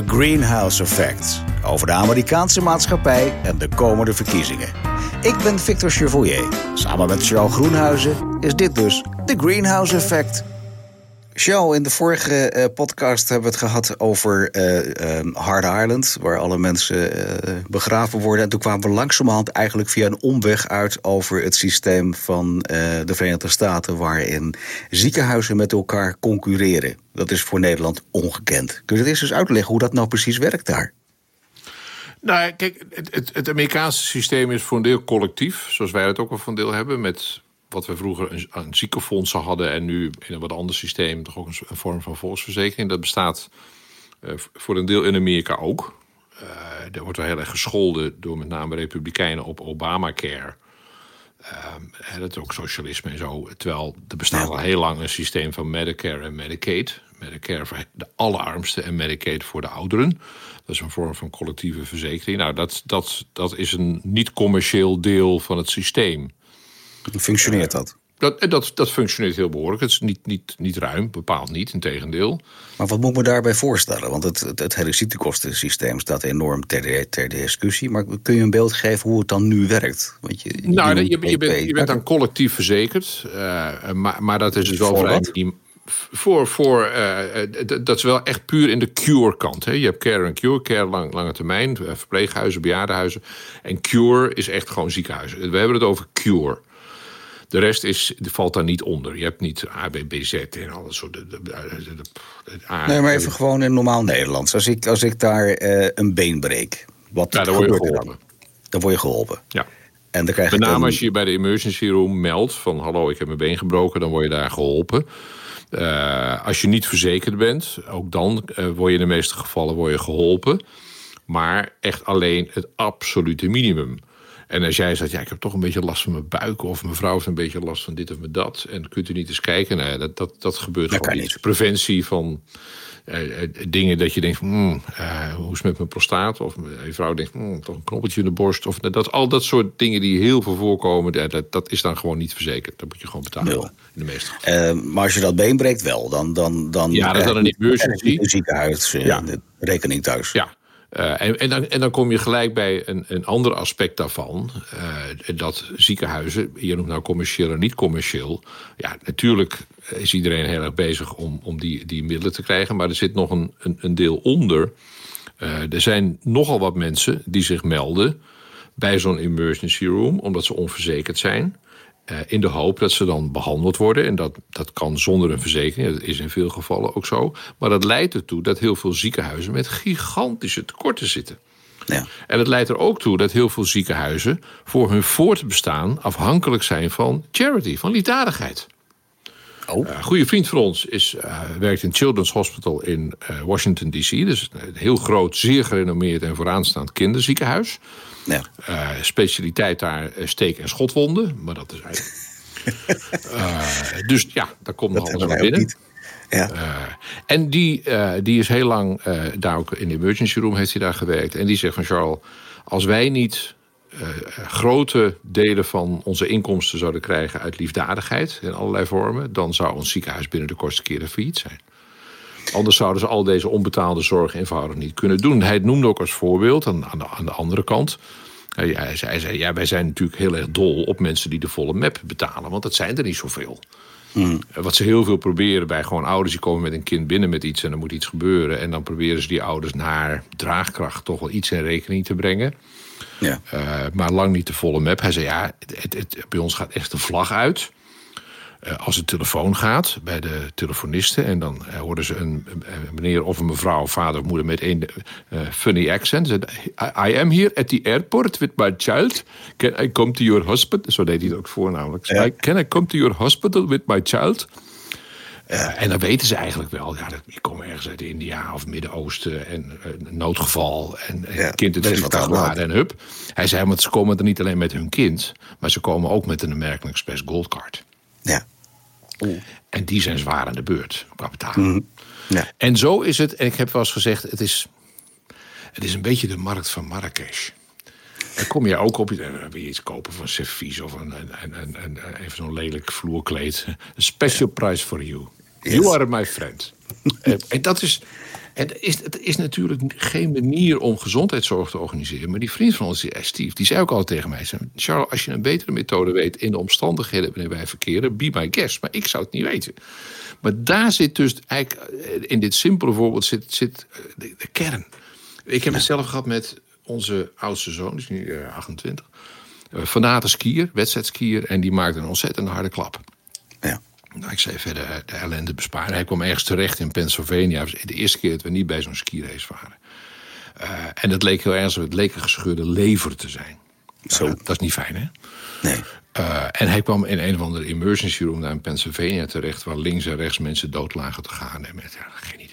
The Greenhouse Effect. Over de Amerikaanse maatschappij en de komende verkiezingen. Ik ben Victor Chevoyer. Samen met Charles Groenhuizen is dit dus The Greenhouse Effect. Charles, in de vorige uh, podcast hebben we het gehad over uh, uh, Hard Island, waar alle mensen begraven worden. En toen kwamen we langzamerhand eigenlijk via een omweg uit over het systeem van de Verenigde Staten, waarin ziekenhuizen met elkaar concurreren. Dat is voor Nederland ongekend. Kun je het eerst eens uitleggen hoe dat nou precies werkt daar? Nou, kijk, het, het, Amerikaanse systeem is voor een deel collectief, zoals wij het ook voor een deel hebben, met wat we vroeger een, een ziekenfondsen hadden en nu in een wat ander systeem toch ook een, een vorm van volksverzekering. Dat bestaat uh, voor een deel in Amerika ook. Uh, er wordt wel heel erg gescholden door met name republikeinen op Obamacare. Uh, dat is ook socialisme en zo. Terwijl er bestaat al heel lang een systeem van Medicare en Medicaid. Medicare voor de allerarmsten en Medicaid voor de ouderen. Dat is een vorm van collectieve verzekering. Nou, dat, dat, dat is een niet-commercieel deel van het systeem. Functioneert dat? Dat, dat, dat functioneert heel behoorlijk. Het is niet, niet, niet ruim, bepaald niet, in tegendeel. Maar wat moet ik me daarbij voorstellen? Want het, het, het hele ziektekostensysteem staat enorm ter, ter discussie. Maar kun je een beeld geven hoe het dan nu werkt? Want je, nou, je, je, bent, je bent dan collectief verzekerd. Uh, maar, maar dat is dus wel vrij voor, voor uh, dat is wel echt puur in de cure kant. Hè. Je hebt care en cure, care lang, lange termijn, verpleeghuizen, bejaardenhuizen. En cure is echt gewoon ziekenhuizen. We hebben het over cure. De rest is, valt daar niet onder. Je hebt niet ABBZ en alles soort. De, de, de, nee, maar even gewoon in normaal Nederlands. Als ik, als ik daar uh, een been breek, wat ja, dan word je geholpen. Dan? dan word je geholpen. Ja. En dan krijg Met name als je je bij de emergency room meldt van hallo, ik heb mijn been gebroken, dan word je daar geholpen. Uh, als je niet verzekerd bent, ook dan uh, word je in de meeste gevallen word je geholpen. Maar echt alleen het absolute minimum. En als jij zegt, ja, ik heb toch een beetje last van mijn buik... of mijn vrouw heeft een beetje last van dit of dat... en kunt u niet eens kijken? Nou, dat, dat, dat gebeurt dat gewoon niet. Preventie van uh, dingen dat je denkt... Hmm, uh, hoe is het met mijn prostaat? Of je vrouw denkt, hmm, toch een knoppeltje in de borst. Of dat, al dat soort dingen die heel veel voorkomen... Dat, dat is dan gewoon niet verzekerd. Dat moet je gewoon betalen. Nul. In de meeste gevallen. maar als je dat been breekt wel, dan... dan, dan ja, dat is dan een emergency. Een ziekenhuis, ja. rekening thuis. Ja, uh, en, en, dan, en, dan, kom je gelijk bij een, een ander aspect daarvan. Uh, dat ziekenhuizen, je noemt nou commercieel en niet commercieel. Ja, natuurlijk is iedereen heel erg bezig om, om die, die middelen te krijgen. Maar er zit nog een, een, een deel onder. Uh, er zijn nogal wat mensen die zich melden bij zo'n emergency room, omdat ze onverzekerd zijn. Uh, in de hoop dat ze dan behandeld worden. En dat, dat kan zonder een verzekering. Dat is in veel gevallen ook zo. Maar dat leidt ertoe dat heel veel ziekenhuizen met gigantische tekorten zitten. Ja. En het leidt er ook toe dat heel veel ziekenhuizen voor hun voortbestaan afhankelijk zijn van charity, van liefdadigheid. Oh. Uh, een goede vriend van ons is, uh, werkt in Children's Hospital in uh, Washington DC. Dus een heel groot, zeer gerenommeerd en vooraanstaand kinderziekenhuis. Ja. Uh, specialiteit daar steek- en schotwonden. Maar dat is eigenlijk... uh, dus ja, daar komt nog alles naar binnen. Ja. Uh, en die, die is heel lang daar ook in de emergency room heeft hij daar gewerkt. En die zegt van Charles, als wij niet grote delen van onze inkomsten zouden krijgen uit liefdadigheid in allerlei vormen, dan zou ons ziekenhuis binnen de kortste keren failliet zijn. Anders zouden ze al deze onbetaalde zorg eenvoudig niet kunnen doen. Hij noemde ook als voorbeeld aan, aan, de, aan de andere kant. Hij zei, hij zei, ja, wij zijn natuurlijk heel erg dol op mensen die de volle map betalen. Want dat zijn er niet zoveel. Mm. Wat ze heel veel proberen bij gewoon ouders die komen met een kind binnen met iets en er moet iets gebeuren. En dan proberen ze die ouders naar draagkracht toch wel iets in rekening te brengen. Ja. Uh, maar lang niet de volle map. Hij zei ja, het, het, bij ons gaat echt de vlag uit. Uh, als de telefoon gaat bij de telefonisten... en dan uh, hoorden ze een, meneer of een mevrouw, vader of moeder... met een uh, funny accent. I, I am here at the airport with my child. Can I come to your hospital? Zo deed hij het ook voornamelijk. Ja. Can I come to your hospital with my child? en dan weten ze eigenlijk wel, ja, ik kom ergens uit India of Midden-Oosten en een noodgeval en ja, kind het vliegtuig laden en hup. Hij zei, want ze komen er niet alleen met hun kind, maar ze komen ook met een American Express Goldcard. Ja. En die zijn zwaar aan de beurt qua betalen. Mm. Ja. En zo is het, en ik heb wel eens gezegd, het is, het is een beetje de markt van Marrakesh. Dan kom je ook op, wil je iets kopen van servies of een, een, een, een, even zo'n lelijk vloerkleed. Special price for you. You are my friend. En dat is, het is, het is natuurlijk geen manier om gezondheidszorg te organiseren. Maar die vriend van ons, Steve, die zei ook al tegen mij: Charles, als je een betere methode weet in de omstandigheden waarin wij verkeren, be my guest. Maar ik zou het niet weten. Maar daar zit dus eigenlijk, in dit simpele voorbeeld, zit, zit de, de kern. Ik heb het zelf gehad met onze oudste zoon, die is nu 28. Uh, fanate skier, wedstrijdskier. En die maakte een ontzettend harde klap. Ja. Nou, ik zei verder de ellende besparen. Hij kwam ergens terecht in Pennsylvania. De eerste keer dat we niet bij zo'n skirace waren. Uh, en het leek heel ernstig. Het leek een gescheurde lever te zijn. Zo. Uh, dat is niet fijn, hè? Nee. Uh, en hij kwam in een of andere emergency room daar in Pennsylvania terecht... waar links en rechts mensen dood lagen te gaan. En met, ja, geen idee.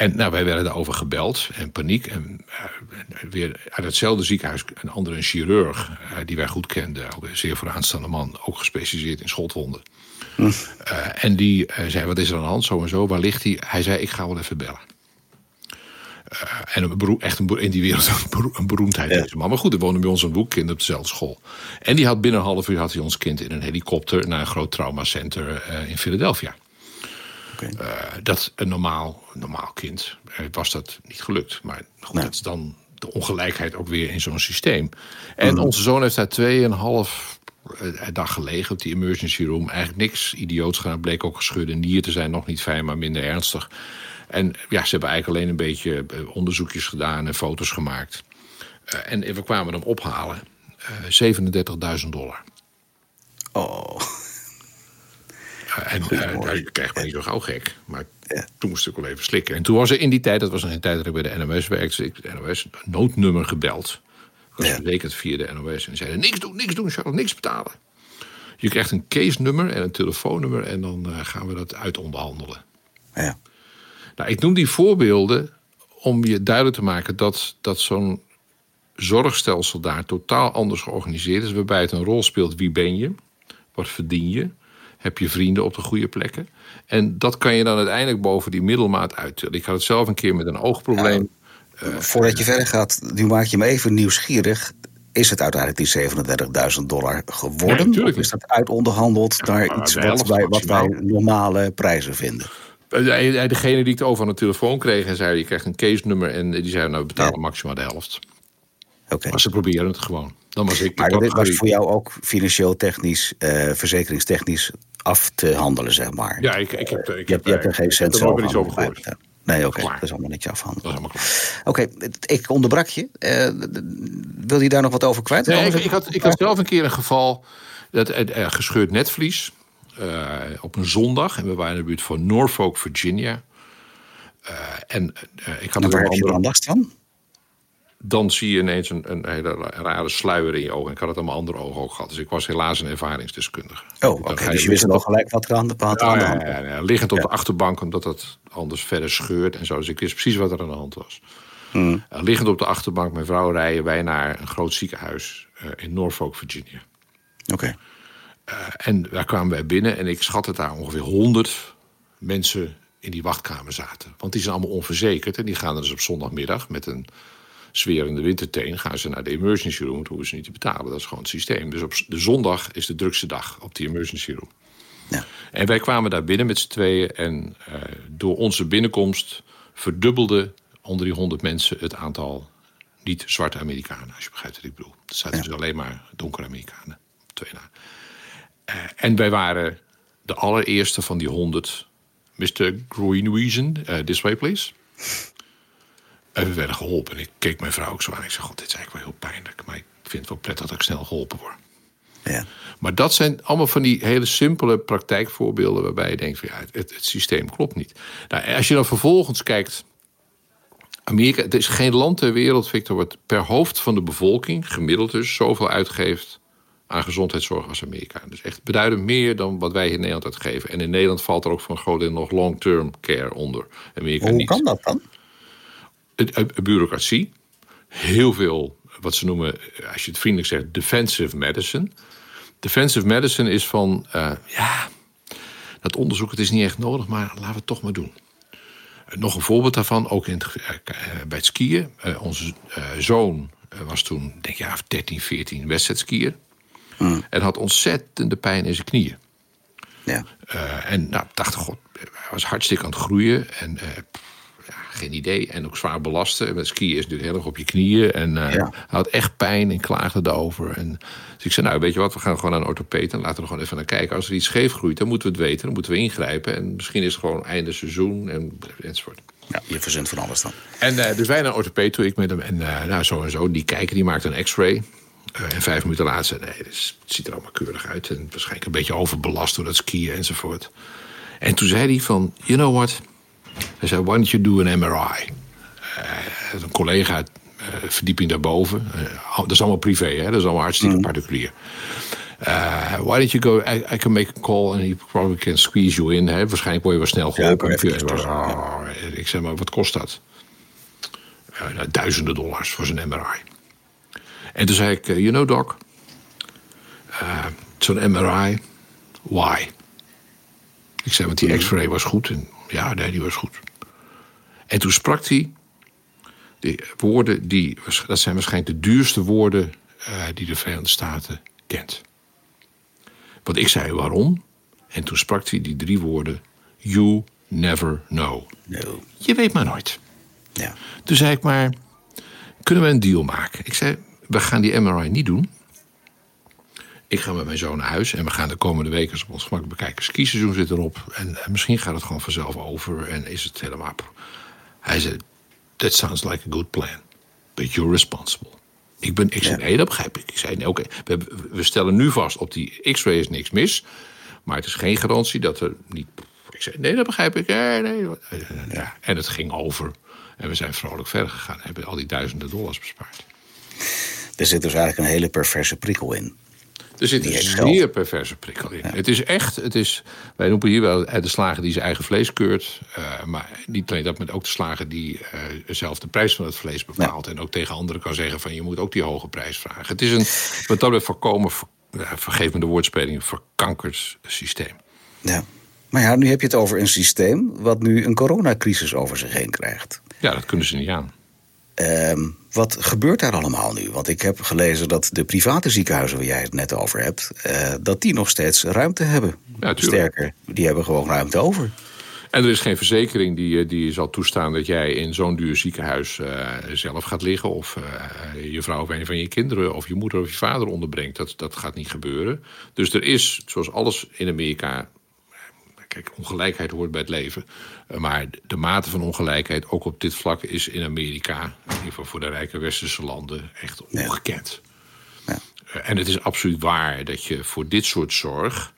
En nou, wij werden daarover gebeld en paniek. En uh, weer uit hetzelfde ziekenhuis een andere een chirurg... Uh, die wij goed kenden, ook een zeer vooraanstaande man... ook gespecialiseerd in schotwonden. Uh, en die zei, wat is er aan de hand, zo en zo, waar ligt hij? Hij zei, ik ga wel even bellen. en een beroem, echt een, in die wereld een, een beroemdheid ja. deze man. Maar goed, er woonde bij ons een boekkind op dezelfde school. En die had binnen een half uur had hij ons kind in een helikopter... naar een groot traumacenter in Philadelphia. Okay. Uh, dat een normaal, normaal kind uh, was dat niet gelukt. Maar goed, nee. dat is dan de ongelijkheid ook weer in zo'n systeem. En mm -hmm. onze zoon heeft daar tweeënhalf uh, dag gelegen op die emergency room. Eigenlijk niks idioots gedaan. Bleek ook gescheurde nier te zijn. Nog niet fijn, maar minder ernstig. En ja, ze hebben eigenlijk alleen een beetje onderzoekjes gedaan en foto's gemaakt. en we kwamen hem ophalen. 37.000 dollar. Oh. En uh, daar krijg je niet zo gauw gek. Maar ja. toen moest ik wel even slikken. En toen was er in die tijd, dat was nog een tijd dat ik bij de NOS werkte, ik de NOS noodnummer gebeld. Ik was verzekerd via de NOS. En zeiden: niks doen, niks doen, Charles, niks betalen. Je krijgt een case-nummer en een telefoonnummer en dan uh, gaan we dat uitonderhandelen. Ja. Nou, ik noem die voorbeelden om je duidelijk te maken dat, dat zo'n zorgstelsel daar totaal anders georganiseerd is. Waarbij het een rol speelt: wie ben je? Wat verdien je? Heb je vrienden op de goede plekken? En dat kan je dan uiteindelijk boven die middelmaat uittillen. Ik had het zelf een keer met een oogprobleem. Ja, uh, voordat je verder gaat, nu maak je me even nieuwsgierig. Is het uiteindelijk die 37.000 dollar geworden? Nee, of is dat uitonderhandeld naar iets wat wij, wat wij normale prijzen vinden? Degene die ik over aan de telefoon kreeg en zei: Je krijgt een case nummer. En die zei: Nou, we betalen ja. maximaal de helft. Okay. Maar ze proberen het gewoon. Dan was ik. Maar dit was voor jou ook financieel technisch, uh, verzekeringstechnisch af te handelen, zeg maar. Ja, ik, ik heb, ik je, heb, je hebt er geen cent zelf niet over gehoord. Nee, oké, okay, dat is allemaal netjes afhandelen. Oké, okay, ik onderbrak je. Uh, wil je daar nog wat over kwijt? Nee, ik, ik, had, ik had zelf een keer een geval dat uh, gescheurd netvlies uh, op een zondag en we waren in de buurt van Norfolk, Virginia. en ik had en waar heb je dan last van? Dan zie je ineens een, een hele rare sluier in je ogen. Ik had het aan mijn andere ogen ook gehad. Dus ik was helaas een ervaringsdeskundige. Oh, oké. Okay. Dus je wist al gelijk wat er aan de, wat aan de hand was. Ja, ja, ja, liggend op de achterbank, omdat dat anders verder scheurt en zo. Dus ik wist precies wat er aan de hand was. Hmm. Uh, liggend op de achterbank, mijn vrouw rijden wij naar een groot ziekenhuis uh, in Norfolk, Virginia. Oké. Okay. Uh, en daar kwamen wij binnen en ik schat het daar ongeveer 100 mensen in die wachtkamer zaten. Want die zijn allemaal onverzekerd en die gaan dus op zondagmiddag met een zwerende winterteen gaan ze naar de emergency room. Dan hoeven ze niet te betalen. Dat is gewoon het systeem. Dus op de zondag is de drukste dag op die emergency room. Ja. En wij kwamen daar binnen met z'n tweeën. En uh, door onze binnenkomst verdubbelde onder die honderd mensen het aantal niet-zwarte Amerikanen. Als je begrijpt wat ik bedoel. Er zaten ja. dus alleen maar donkere Amerikanen. Twee na. Uh, en wij waren de allereerste van die honderd. Mr. Greenwezen, uh, this way please. En we werden geholpen. En ik keek mijn vrouw ook zo aan. Ik zei, god, dit is eigenlijk wel heel pijnlijk. Maar ik vind het wel prettig dat ik snel geholpen word. Ja. Maar dat zijn allemaal van die hele simpele praktijkvoorbeelden... waarbij je denkt, van, ja, het, het systeem klopt niet. Nou, als je dan vervolgens kijkt... Amerika, er is geen land ter wereld, Victor... wat per hoofd van de bevolking, gemiddeld dus... zoveel uitgeeft aan gezondheidszorg als Amerika. Dus echt beduidend meer dan wat wij in Nederland uitgeven. En in Nederland valt er ook van groot deel nog long-term care onder. Amerika Hoe niet. kan dat dan? Bureaucratie. Heel veel wat ze noemen, als je het vriendelijk zegt, defensive medicine. Defensive medicine is van, uh, ja, dat onderzoek, het is niet echt nodig, maar laten we het toch maar doen. Nog een voorbeeld daarvan, ook in het, uh, bij het skiën. Uh, onze zoon was toen, denk ik, ja, 13, 14 wedstrijdskier. Mm. En had ontzettende pijn in zijn knieën. Ja. en nou, dacht, god, was hartstikke aan het groeien. En geen idee. En ook zwaar belasten. Met skiën is natuurlijk heel erg op je knieën. En uh, ja. had echt pijn en klaagde erover. En, dus ik zei, nou weet je wat, we gaan gewoon naar een orthopeet. En laten we er gewoon even naar kijken. Als er iets scheef groeit, dan moeten we het weten. Dan moeten we ingrijpen. En misschien is het gewoon einde seizoen en, enzovoort. Ja, je verzint van alles dan. En uh, dus wij naar een orthopeet toe, ik met hem. En uh, nou, zo en zo. Die kijken, die maakt een x-ray. Uh, en vijf minuten later zei nee, het ziet er allemaal keurig uit. En waarschijnlijk een beetje overbelast door dat skiën enzovoort. En toen zei hij van, you know what? Hij zei, why don't you do an MRI? Uh, een collega, uh, verdieping daarboven. Uh, dat is allemaal privé, hè? dat is allemaal hartstikke mm. particulier. Uh, why don't you go? I, I, can make a call and he probably can squeeze you in. Hè? Waarschijnlijk word je wel snel geholpen. Ja, oh, ik zeg maar, wat kost dat? nou, duizenden dollars voor zijn MRI. En toen zei ik, you know doc, zo'n MRI, why? Ik zei, want die x-ray was goed. En ja, nee, die was goed. En toen sprak hij de woorden die, dat zijn waarschijnlijk de duurste woorden uh, die de Verenigde Staten kent. Want ik zei waarom. En toen sprak hij die drie woorden: You never know. No. Je weet maar nooit. Ja. Toen zei ik maar: Kunnen we een deal maken? Ik zei: We gaan die MRI niet doen. Ik ga met mijn zoon naar huis en we gaan de komende weken op ons gemak bekijken. Skiseizoen zit erop en, en misschien gaat het gewoon vanzelf over en is het helemaal. Hij zei: That sounds like a good plan, but you're responsible. Ik, ben, ik zei, nee, dat begrijp ik. Ik zei, nee, oké, we, we, stellen nu vast op die x-ray is niks mis. Maar het is geen garantie dat er niet... Ik zei, nee, dat begrijp ik. Nee, nee. Ja. En het ging over. En we zijn vrolijk verder gegaan. En hebben al die duizenden dollars bespaard. Er zit dus eigenlijk een hele perverse prikkel in. Er zit een zeer perverse prikkel in. Ja. Het is echt, het is, wij noemen hier wel de slager die zijn eigen vlees keurt. Uh, maar niet alleen dat, maar ook de slager die uh, zelf de prijs van het vlees bepaalt. Ja. En ook tegen anderen kan zeggen van je moet ook die hoge prijs vragen. Het is een, wat dat betreft voorkomen, vergeef me de woordspeling, verkankerd systeem. Ja. Maar ja, nu heb je het over een systeem wat nu een coronacrisis over zich heen krijgt. Ja, dat kunnen ze niet aan. Uh, wat gebeurt daar allemaal nu? Want ik heb gelezen dat de private ziekenhuizen waar jij het net over hebt, uh, dat die nog steeds ruimte hebben. Ja, Sterker, die hebben gewoon ruimte over. En er is geen verzekering die, die zal toestaan dat jij in zo'n duur ziekenhuis uh, zelf gaat liggen. Of uh, je vrouw of een van je kinderen of je moeder of je vader onderbrengt. Dat, dat gaat niet gebeuren. Dus er is, zoals alles in Amerika, Kijk, ongelijkheid hoort bij het leven. Uh, maar de mate van ongelijkheid, ook op dit vlak, is in Amerika, in ieder geval voor de rijke westerse landen, echt ongekend. Ja. Uh, en het is absoluut waar dat je voor dit soort zorg,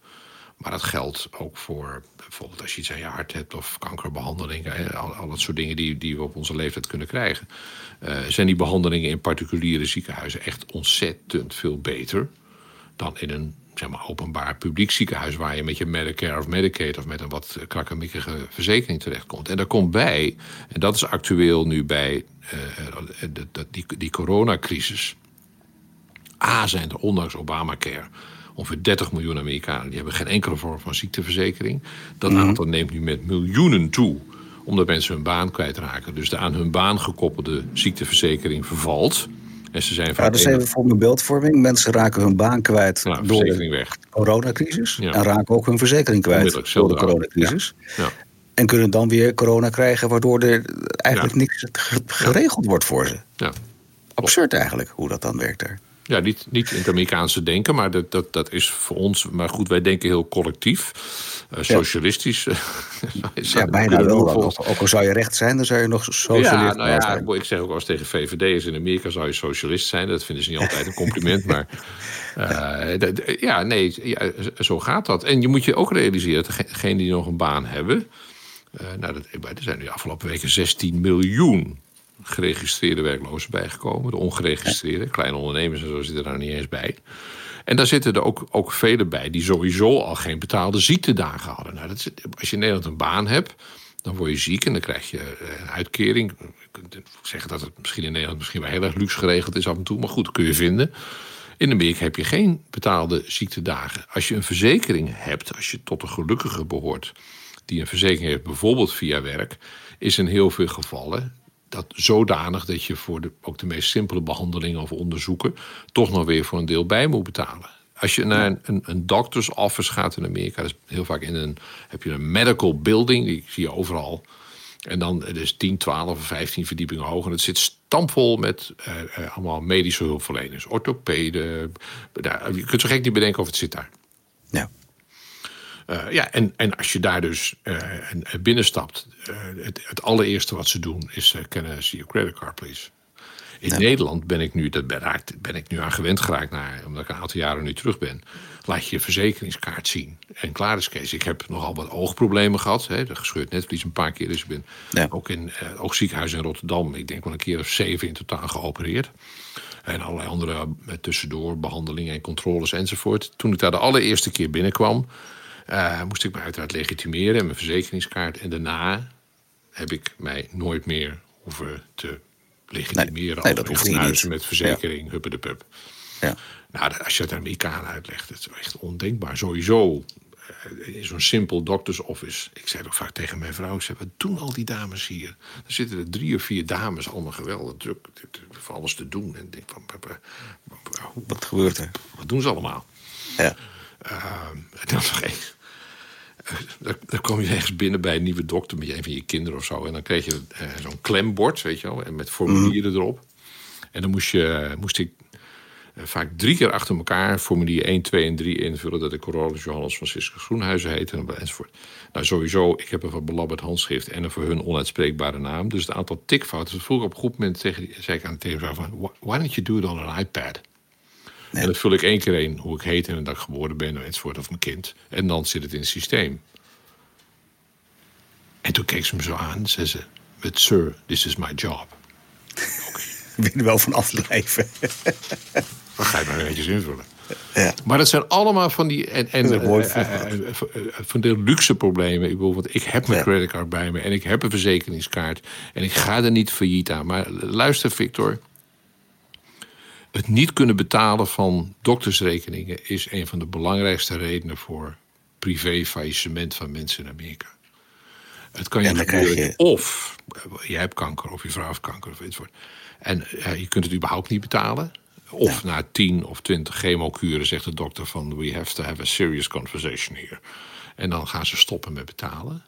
maar dat geldt ook voor bijvoorbeeld als je iets aan je hart hebt of kankerbehandelingen, al, al dat soort dingen die, die we op onze leeftijd kunnen krijgen, uh, zijn die behandelingen in particuliere ziekenhuizen echt ontzettend veel beter dan in een zeg maar, openbaar publiek ziekenhuis... waar je met je Medicare of Medicaid of met een wat krakkemikkige verzekering terechtkomt. En daar komt bij, en dat is actueel nu bij uh, de, de, die, die coronacrisis... A, zijn er ondanks Obamacare ongeveer 30 miljoen Amerikanen... die hebben geen enkele vorm van ziekteverzekering. Dat mm -hmm. aantal neemt nu met miljoenen toe omdat mensen hun baan kwijtraken. Dus de aan hun baan gekoppelde ziekteverzekering vervalt... En ze zijn ja, dus even voor mijn beeldvorming. Mensen raken hun baan kwijt nou, door de weg. coronacrisis. Ja. En raken ook hun verzekering kwijt door de coronacrisis. Ja. Ja. En kunnen dan weer corona krijgen, waardoor er eigenlijk niks geregeld wordt voor ze. Ja. Absurd eigenlijk, hoe dat dan werkt daar. Ja, niet, niet in het Amerikaanse denken, maar dat, dat, dat is voor ons. Maar goed, wij denken heel collectief, uh, socialistisch. Ja, ja bijna wel. Ook, ook al zou je recht zijn, dan zou je nog socialist ja, nou ja, zijn. Ik zeg ook als tegen VVD'ers in Amerika zou je socialist zijn. Dat vinden ze niet altijd een compliment, maar uh, ja, nee, ja, zo gaat dat. En je moet je ook realiseren dat degenen die nog een baan hebben. Uh, nou, dat, er zijn nu afgelopen weken 16 miljoen geregistreerde werklozen bijgekomen. De ongeregistreerde, kleine ondernemers en zo zitten daar niet eens bij. En daar zitten er ook, ook velen bij die sowieso al geen betaalde ziektedagen hadden. Nou, dat is, als je in Nederland een baan hebt, dan word je ziek en dan krijg je een uitkering. Kunt zeggen dat het misschien in Nederland misschien wel heel erg luxe geregeld is af en toe, maar goed, kun je vinden. In Amerika heb je geen betaalde ziektedagen. Als je een verzekering hebt, als je tot de gelukkigen behoort, die een verzekering heeft, bijvoorbeeld via werk, is in heel veel gevallen dat zodanig dat je voor de, ook de meest simpele behandelingen of onderzoeken toch nog weer voor een deel bij moet betalen. Als je naar een, een, een doctor's office gaat in Amerika, dat is heel vaak in een, heb je een medical building, die zie je overal. En dan het is 10, 12 of 15 verdiepingen hoog. En het zit stampvol met uh, uh, allemaal medische hulpverleners. Orthopeden. Uh, je kunt zo gek niet bedenken of het zit daar. Ja. Uh, ja, en, en als je daar dus uh, binnenstapt, uh, het, het, allereerste wat ze doen is: can I see your credit card, please? In ja. Nederland ben ik nu, dat ben, ben, ik nu aan gewend geraakt, naar, omdat ik een aantal jaren nu terug ben. Laat je je verzekeringskaart zien. En klaar is Kees. Ik heb nogal wat oogproblemen gehad. Hè, de gescheurd netvlies een paar keer. Dus ik ben ja. ook in het oogziekenhuis in Rotterdam, ik denk wel een keer of zeven in totaal geopereerd. En allerlei andere tussendoor behandelingen en controles enzovoort. Toen ik daar de allereerste keer binnenkwam, uh, moest ik me uiteraard legitimeren en mijn verzekeringskaart. En daarna heb ik mij nooit meer hoeven te legitimeren. Nee, nee dat hoeft niet. met verzekering, ja. de pup. Ja. Nou, als je het Amerikanen uitlegt, het is echt ondenkbaar. Sowieso, in zo'n simpel doctors office. Ik zei ook vaak tegen mijn vrouw, ik zei, wat doen al die dames hier? Er zitten er drie of vier dames, allemaal geweldig druk, voor alles te doen. En denk van, wat gebeurt er? Wat doen ze allemaal? Ja. Uh, en dan. Dan, kom je ergens binnen bij een nieuwe dokter met een van je kinderen of zo. En dan kreeg je uh, zo'n klembord, weet je wel, en met formulieren mm. erop. En dan moest, je, moest ik uh, vaak drie keer achter elkaar formulier 1, 2 en 3 invullen. Dat ik Corolus Johannes Franciscus Groenhuizen heet en, enzovoort. Nou, sowieso, ik heb een wat belabberd handschrift en een voor hun onuitspreekbare naam. Dus het aantal tikfouten. Dus vroeger op een goed moment tegen, zei ik aan de tegenvrouw van... Why don't you do it on an iPad? Nee. En dat vul ik één keer in, hoe ik heet en dat ik geboren ben enzovoort, of mijn kind. En dan zit het in het systeem. En toen keek ze me zo aan en zei ze... But sir, this is my job. Okay. Ik ben er wel van afblijven. Dan ga je maar eventjes invullen. Ja. Maar dat zijn allemaal van die en, en, uh, uh, uh, van de luxe problemen. Ik bedoel, want ik heb mijn ja. creditcard bij me en ik heb een verzekeringskaart en ik ga er niet failliet aan. Maar luister, Victor. Het niet kunnen betalen van doktersrekeningen is een van de belangrijkste redenen voor privé faillissement van mensen in Amerika. Het kan je gebeuren je... of jij hebt kanker of je vrouw heeft kanker of iets En uh, je kunt het überhaupt niet betalen. Of ja. na 10 of 20 chemokuren zegt de dokter van we have to have a serious conversation here. En dan gaan ze stoppen met betalen.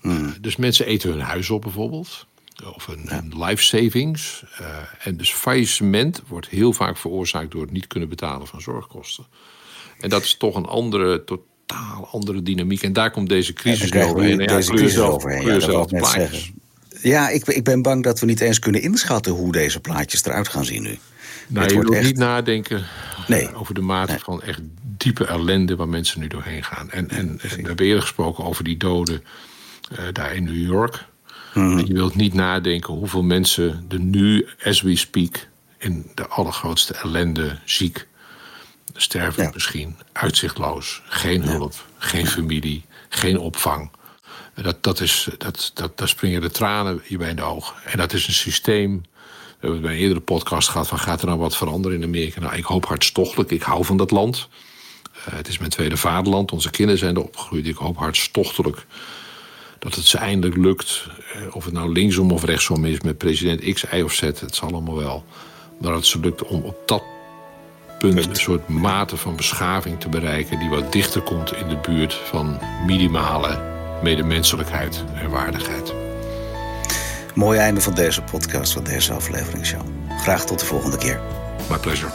Hmm. Uh, dus mensen eten hun huis op bijvoorbeeld of een, ja. een life savings. Uh, en dus faillissement wordt heel vaak veroorzaakt door het niet kunnen betalen van zorgkosten. En dat is toch een andere, totaal andere dynamiek. En daar komt deze crisis ja, overheen. Ja, deze crisis overheen. Ja, dat net zeggen. Ja, ik, ik ben bang dat we niet eens kunnen inschatten hoe deze plaatjes eruit gaan zien nu. Nou, je moet echt... niet nadenken nee. over de mate nee. van echt diepe ellende waar mensen nu doorheen gaan. En, en, en we hebben eerder gesproken over die doden uh, daar in New York. Mm. Je wilt niet nadenken hoeveel mensen er nu, as we speak, in de allergrootste ellende ziek sterven ja. misschien, uitzichtloos, geen hulp, ja. geen familie, geen opvang. Dat, dat is, dat, dat, daar springen de tranen je bij in de ogen. En dat is een systeem. We hebben het bij een eerdere podcast gehad van gaat er nou wat veranderen in Amerika? Nou, ik hoop hartstochtelijk. Ik hou van dat land. Uh, het is mijn tweede vaderland. Onze kinderen zijn er opgegroeid. Ik hoop hartstochtelijk dat het ze eindelijk lukt. Uh, of het nou linksom of rechtsom is met president X, Y of Z. Het zal allemaal wel. Maar dat het ze lukt om op dat punt een soort mate van beschaving te bereiken... die wat dichter komt in de buurt van minimale medemenselijkheid en waardigheid. Mooi einde van deze podcast, van deze aflevering, Graag tot de volgende keer. My pleasure.